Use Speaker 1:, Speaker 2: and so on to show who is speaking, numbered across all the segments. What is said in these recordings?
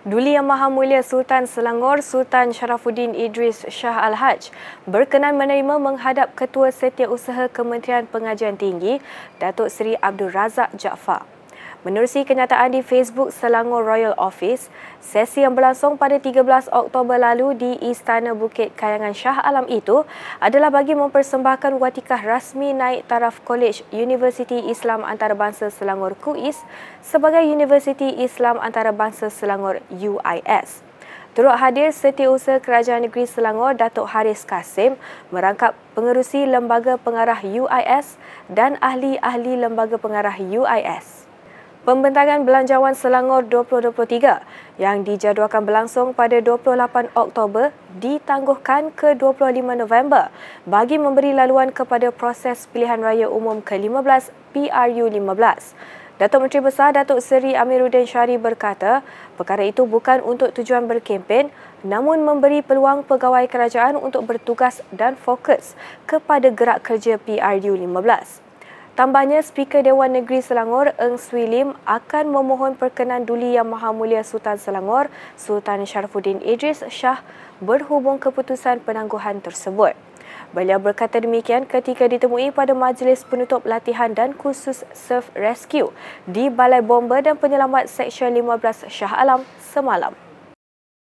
Speaker 1: Duli Yang Maha Mulia Sultan Selangor Sultan Sharafuddin Idris Shah Al-Haj berkenan menerima menghadap Ketua Setiausaha Kementerian Pengajian Tinggi Datuk Seri Abdul Razak Jaafar. Menerusi kenyataan di Facebook Selangor Royal Office, sesi yang berlangsung pada 13 Oktober lalu di Istana Bukit Kayangan Shah Alam itu adalah bagi mempersembahkan watikah rasmi naik taraf College Universiti Islam Antarabangsa Selangor KUIS sebagai Universiti Islam Antarabangsa Selangor UIS. Turut hadir Setiausaha Kerajaan Negeri Selangor Datuk Haris Kasim merangkap pengerusi Lembaga Pengarah UIS dan ahli-ahli Lembaga Pengarah UIS. Pembentangan Belanjawan Selangor 2023 yang dijadualkan berlangsung pada 28 Oktober ditangguhkan ke 25 November bagi memberi laluan kepada proses pilihan raya umum ke-15 PRU15. Datuk Menteri Besar Datuk Seri Amiruddin Syari berkata, perkara itu bukan untuk tujuan berkempen namun memberi peluang pegawai kerajaan untuk bertugas dan fokus kepada gerak kerja PRU15. Tambahnya, Speaker Dewan Negeri Selangor, Eng Swee Lim, akan memohon perkenan Duli Yang Maha Mulia Sultan Selangor, Sultan Sharafuddin Idris Shah, berhubung keputusan penangguhan tersebut. Beliau berkata demikian ketika ditemui pada majlis penutup latihan dan khusus Surf Rescue di Balai Bomba dan Penyelamat Seksyen 15 Shah Alam semalam.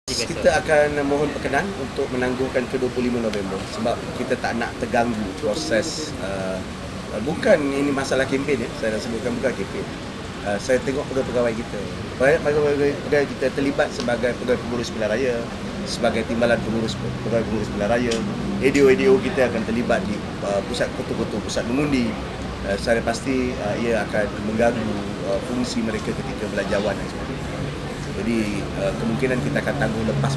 Speaker 2: Kita akan mohon perkenan untuk menangguhkan ke 25 November sebab kita tak nak terganggu proses Uh, bukan ini masalah kempen ya. Saya nak sebutkan bukan kempen. Uh, saya tengok pegawai-pegawai kita. Banyak pegawai-pegawai kita terlibat sebagai pegawai pengurus pilihan raya, sebagai timbalan pengurus pegawai pengurus pilihan raya. EDO-EDO kita akan terlibat di uh, pusat kotor-kotor pusat mengundi. Uh, saya pasti uh, ia akan mengganggu uh, fungsi mereka ketika belanjawan dan sebagainya. Jadi uh, kemungkinan kita akan tanggung lepas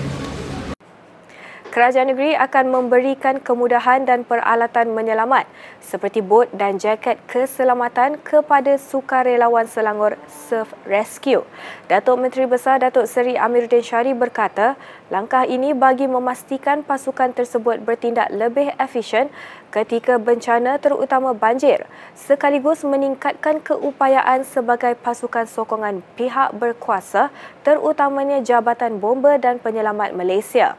Speaker 1: Kerajaan negeri akan memberikan kemudahan dan peralatan menyelamat seperti bot dan jaket keselamatan kepada sukarelawan Selangor Surf Rescue. Datuk Menteri Besar Datuk Seri Amiruddin Syari berkata, langkah ini bagi memastikan pasukan tersebut bertindak lebih efisien ketika bencana terutama banjir sekaligus meningkatkan keupayaan sebagai pasukan sokongan pihak berkuasa terutamanya Jabatan Bomba dan Penyelamat Malaysia.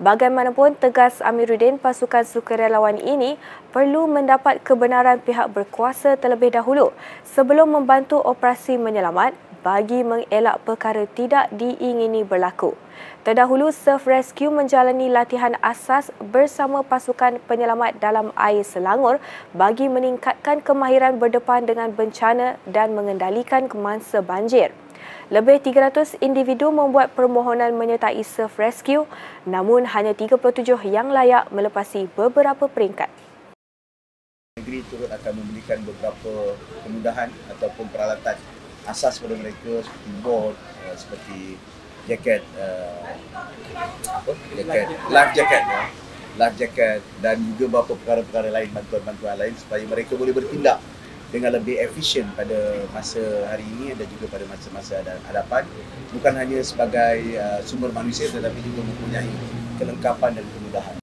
Speaker 1: Bagaimanapun tegas Amiruddin pasukan sukarelawan ini perlu mendapat kebenaran pihak berkuasa terlebih dahulu sebelum membantu operasi menyelamat bagi mengelak perkara tidak diingini berlaku. Terdahulu, Surf Rescue menjalani latihan asas bersama pasukan penyelamat dalam air Selangor bagi meningkatkan kemahiran berdepan dengan bencana dan mengendalikan mangsa banjir. Lebih 300 individu membuat permohonan menyertai surf rescue namun hanya 37 yang layak melepasi beberapa peringkat.
Speaker 2: Negeri turut akan memberikan beberapa kemudahan ataupun peralatan asas kepada mereka seperti board, uh, seperti jaket, uh, apa? jaket, life jacket, ya. life jacket dan juga beberapa perkara-perkara lain, bantuan-bantuan lain supaya mereka boleh bertindak dengan lebih efisien pada masa hari ini dan juga pada masa-masa hadapan bukan hanya sebagai uh, sumber manusia tetapi juga mempunyai kelengkapan dan kemudahan.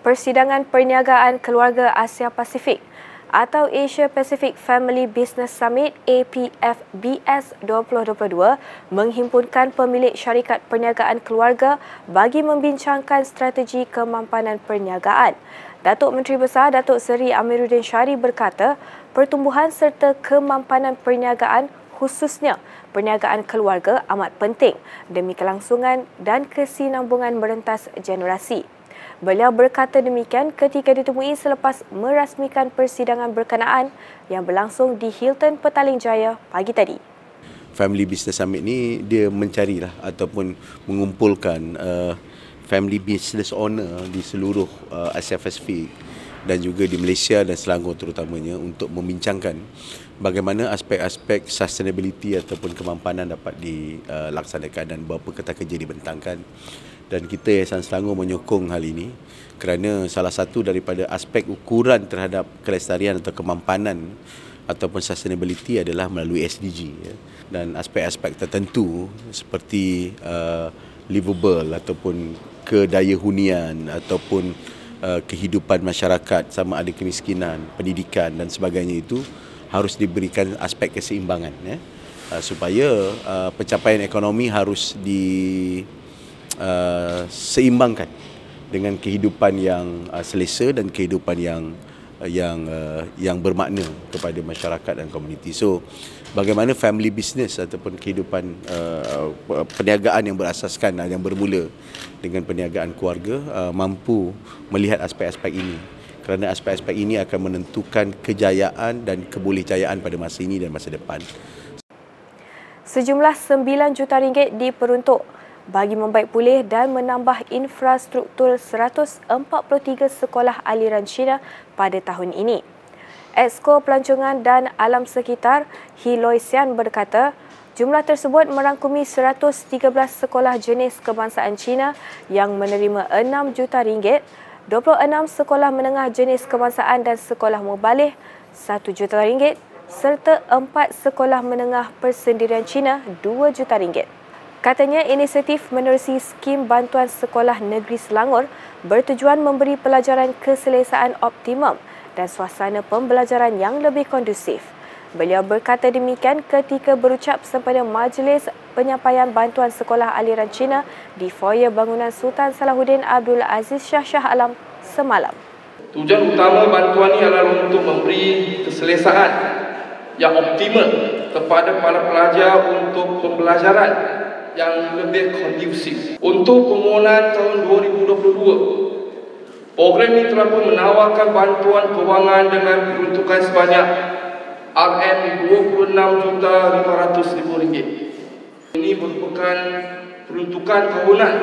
Speaker 1: Persidangan Perniagaan Keluarga Asia Pasifik atau Asia Pacific Family Business Summit APFBS 2022 menghimpunkan pemilik syarikat perniagaan keluarga bagi membincangkan strategi kemampanan perniagaan. Datuk Menteri Besar Datuk Seri Amiruddin Syari berkata, pertumbuhan serta kemampanan perniagaan khususnya perniagaan keluarga amat penting demi kelangsungan dan kesinambungan merentas generasi. Beliau berkata demikian ketika ditemui selepas merasmikan persidangan berkenaan yang berlangsung di Hilton Petaling Jaya pagi tadi.
Speaker 3: Family Business Summit ni dia mencarilah ataupun mengumpulkan uh, family business owner di seluruh uh, Asia Pasifik dan juga di Malaysia dan Selangor terutamanya untuk membincangkan bagaimana aspek-aspek sustainability ataupun kemampanan dapat dilaksanakan uh, dan berapa kata kerja dibentangkan dan kita Yayasan Selangor menyokong hal ini kerana salah satu daripada aspek ukuran terhadap kelestarian atau kemampanan ataupun sustainability adalah melalui SDG ya. dan aspek-aspek tertentu seperti uh, livable ataupun kedaya hunian ataupun uh, kehidupan masyarakat sama ada kemiskinan, pendidikan dan sebagainya itu harus diberikan aspek keseimbangan ya. uh, supaya uh, pencapaian ekonomi harus di uh, seimbangkan dengan kehidupan yang uh, selesa dan kehidupan yang uh, yang uh, yang bermakna kepada masyarakat dan komuniti. So bagaimana family business ataupun kehidupan uh, perniagaan yang berasaskan uh, yang bermula dengan perniagaan keluarga uh, mampu melihat aspek-aspek ini kerana aspek-aspek ini akan menentukan kejayaan dan kebolehjayaan pada masa ini dan masa depan.
Speaker 1: Sejumlah 9 juta ringgit diperuntuk bagi membaik pulih dan menambah infrastruktur 143 sekolah aliran Cina pada tahun ini. Exko Pelancongan dan Alam Sekitar Sian berkata, jumlah tersebut merangkumi 113 sekolah jenis kebangsaan Cina yang menerima 6 juta ringgit, 26 sekolah menengah jenis kebangsaan dan sekolah mubalih 1 juta ringgit serta 4 sekolah menengah persendirian Cina 2 juta ringgit. Katanya inisiatif menerusi skim bantuan sekolah negeri Selangor bertujuan memberi pelajaran keselesaan optimum dan suasana pembelajaran yang lebih kondusif. Beliau berkata demikian ketika berucap sempena majlis penyampaian bantuan sekolah aliran Cina di foyer bangunan Sultan Salahuddin Abdul Aziz Shah Shah Alam semalam.
Speaker 4: Tujuan utama bantuan ini adalah untuk memberi keselesaan yang optimal kepada para pelajar untuk pembelajaran yang lebih kondusif. Untuk permohonan tahun 2022, Program ini telah pun menawarkan bantuan kewangan dengan peruntukan sebanyak RM26,500,000. Ini merupakan peruntukan tahunan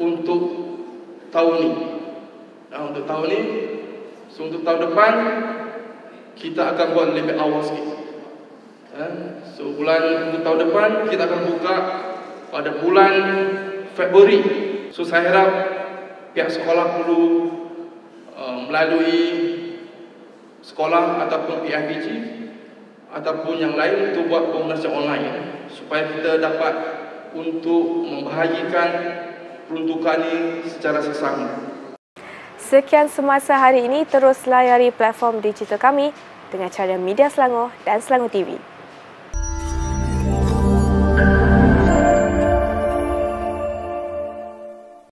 Speaker 4: untuk tahun ini. Nah, untuk tahun ini, so untuk tahun depan, kita akan buat lebih awal sikit. Eh, so, bulan untuk tahun depan, kita akan buka pada bulan Februari. So, saya harap pihak sekolah perlu uh, melalui sekolah ataupun PIBG ataupun yang lain untuk buat komunikasi online supaya kita dapat untuk membahagikan peruntukan ini secara sesama.
Speaker 1: Sekian semasa hari ini terus layari platform digital kami dengan cara Media Selangor dan Selangor TV.